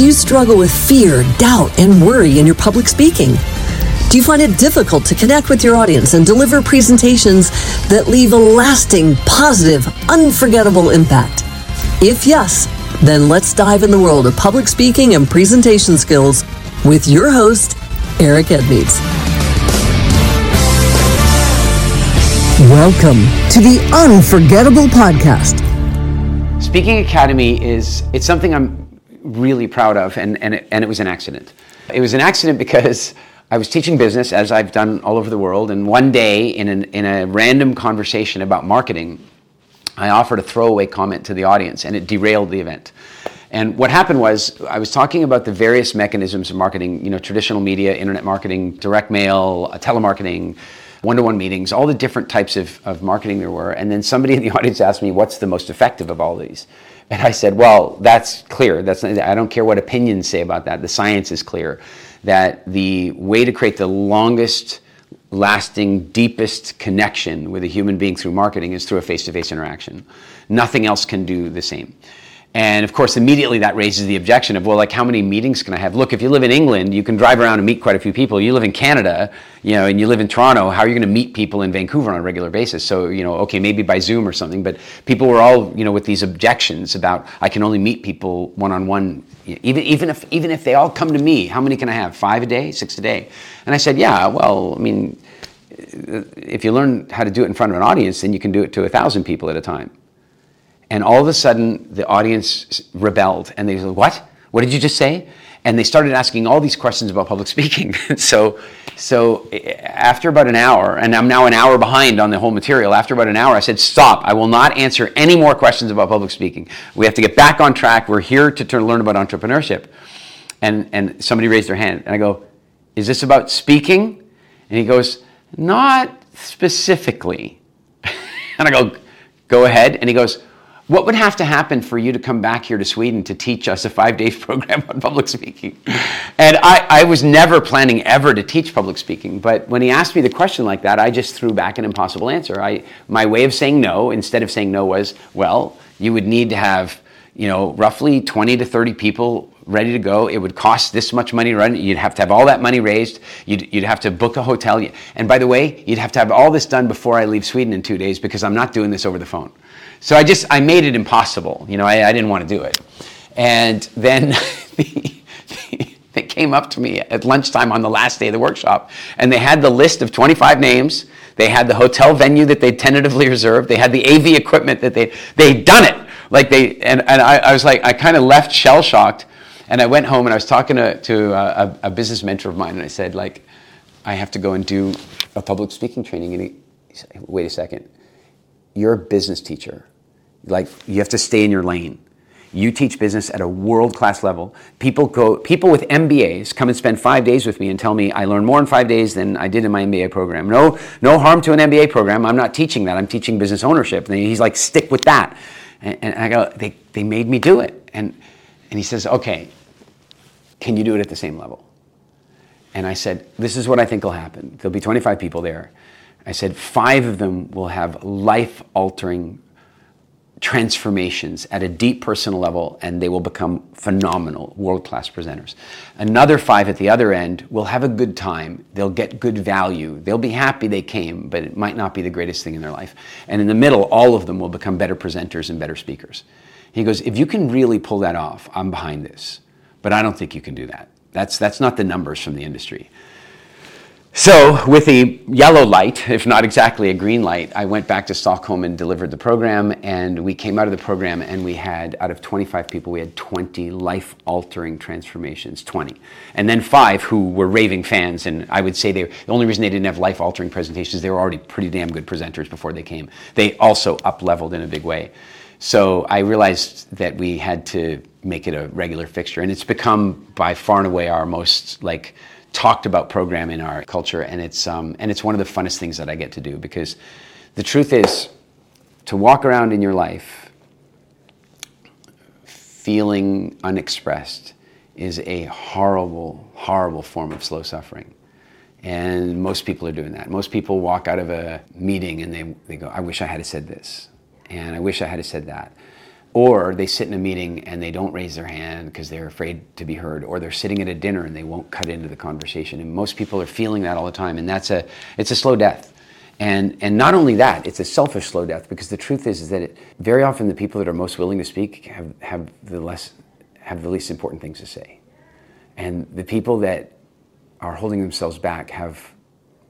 Do you struggle with fear, doubt, and worry in your public speaking? Do you find it difficult to connect with your audience and deliver presentations that leave a lasting, positive, unforgettable impact? If yes, then let's dive in the world of public speaking and presentation skills with your host, Eric Edmeades. Welcome to the Unforgettable Podcast. Speaking Academy is it's something I'm really proud of, and, and, it, and it was an accident. It was an accident because I was teaching business, as I've done all over the world, and one day in, an, in a random conversation about marketing, I offered a throwaway comment to the audience, and it derailed the event. And what happened was, I was talking about the various mechanisms of marketing, you know, traditional media, internet marketing, direct mail, uh, telemarketing, one-to-one meetings, all the different types of, of marketing there were. And then somebody in the audience asked me, what's the most effective of all these? And I said, well, that's clear. That's I don't care what opinions say about that. The science is clear that the way to create the longest lasting, deepest connection with a human being through marketing is through a face to face interaction. Nothing else can do the same. And of course, immediately that raises the objection of, well, like, how many meetings can I have? Look, if you live in England, you can drive around and meet quite a few people. You live in Canada, you know, and you live in Toronto, how are you going to meet people in Vancouver on a regular basis? So, you know, okay, maybe by Zoom or something, but people were all, you know, with these objections about, I can only meet people one on one. Even, even, if, even if they all come to me, how many can I have? Five a day? Six a day? And I said, yeah, well, I mean, if you learn how to do it in front of an audience, then you can do it to a thousand people at a time. And all of a sudden, the audience rebelled and they said, What? What did you just say? And they started asking all these questions about public speaking. so, so eh, after about an hour, and I'm now an hour behind on the whole material, after about an hour, I said, Stop. I will not answer any more questions about public speaking. We have to get back on track. We're here to turn, learn about entrepreneurship. And, and somebody raised their hand. And I go, Is this about speaking? And he goes, Not specifically. and I go, Go ahead. And he goes, what would have to happen for you to come back here to Sweden to teach us a five day program on public speaking? And I, I, was never planning ever to teach public speaking, but when he asked me the question like that, I just threw back an impossible answer. I, my way of saying no, instead of saying no, was well, you would need to have you know, roughly 20 to 30 people ready to go. It would cost this much money to run. You'd have to have all that money raised. You'd, you'd have to book a hotel. And by the way, you'd have to have all this done before I leave Sweden in two days because I'm not doing this over the phone. So I just, I made it impossible. You know, I, I didn't want to do it. And then they came up to me at lunchtime on the last day of the workshop and they had the list of 25 names. They had the hotel venue that they'd tentatively reserved. They had the AV equipment that they, they'd done it. Like they, and, and I, I was like, I kind of left shell shocked. And I went home and I was talking to, to a, a, business mentor of mine and I said, like, I have to go and do a public speaking training. And he, he said, wait a second, you're a business teacher. Like you have to stay in your lane. You teach business at a world class level. People go people with MBAs come and spend 5 days with me and tell me I learned more in 5 days than I did in my MBA program. No no harm to an MBA program. I'm not teaching that. I'm teaching business ownership. And he's like stick with that. And, and I go they they made me do it. And and he says, "Okay, can you do it at the same level?" And I said, "This is what I think will happen. There'll be 25 people there." I said, "5 of them will have life altering transformations at a deep personal level and they will become phenomenal world class presenters. Another five at the other end will have a good time. They'll get good value. They'll be happy they came, but it might not be the greatest thing in their life. And in the middle, all of them will become better presenters and better speakers. He goes, If you can really pull that off, I'm behind this. But I don't think you can do that. That's, that's not the numbers from the industry. So, with a yellow light, if not exactly a green light, I went back to Stockholm and delivered the program. And we came out of the program and we had, out of 25 people, we had 20 life altering transformations 20. And then five who were raving fans. And I would say they, the only reason they didn't have life altering presentations, they were already pretty damn good presenters before they came. They also up leveled in a big way. So, I realized that we had to make it a regular fixture. And it's become by far and away our most like, talked about program in our culture, and it's um, and it's one of the funnest things that I get to do because the truth is to walk around in your life feeling unexpressed is a horrible, horrible form of slow suffering. And most people are doing that. Most people walk out of a meeting and they, they go, I wish I had said this. And I wish I had said that. Or they sit in a meeting and they don't raise their hand because they're afraid to be heard or they're sitting at a dinner and they won't cut into the conversation. And most people are feeling that all the time and that's a it's a slow death. And and not only that it's a selfish slow death because the truth is, is that it, very often the people that are most willing to speak have have the less have the least important things to say. And the people that are holding themselves back have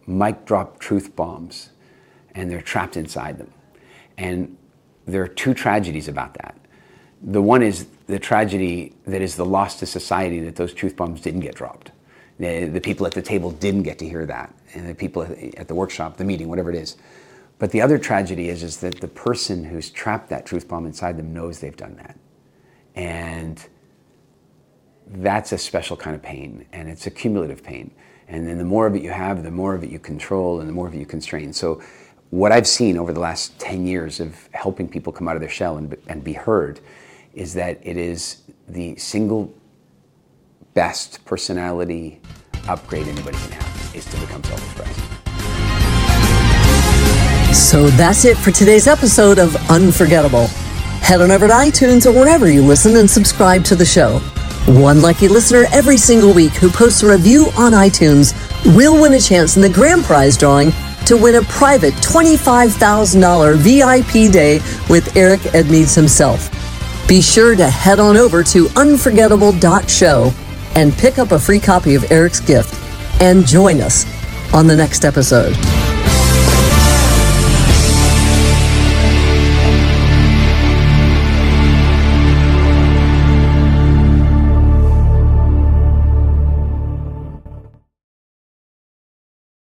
mic drop truth bombs and they're trapped inside them. And there are two tragedies about that. The one is the tragedy that is the loss to society that those truth bombs didn't get dropped. The, the people at the table didn't get to hear that, and the people at the workshop, the meeting, whatever it is. But the other tragedy is, is that the person who's trapped that truth bomb inside them knows they've done that. And that's a special kind of pain, and it's a cumulative pain. And then the more of it you have, the more of it you control, and the more of it you constrain. So what I've seen over the last 10 years of helping people come out of their shell and, and be heard is that it is the single best personality upgrade anybody can have is to become self-expressed. So that's it for today's episode of Unforgettable. Head on over to iTunes or wherever you listen and subscribe to the show. One lucky listener every single week who posts a review on iTunes will win a chance in the grand prize drawing to win a private $25,000 VIP day with Eric Edmeades himself. Be sure to head on over to unforgettable.show and pick up a free copy of Eric's gift and join us on the next episode.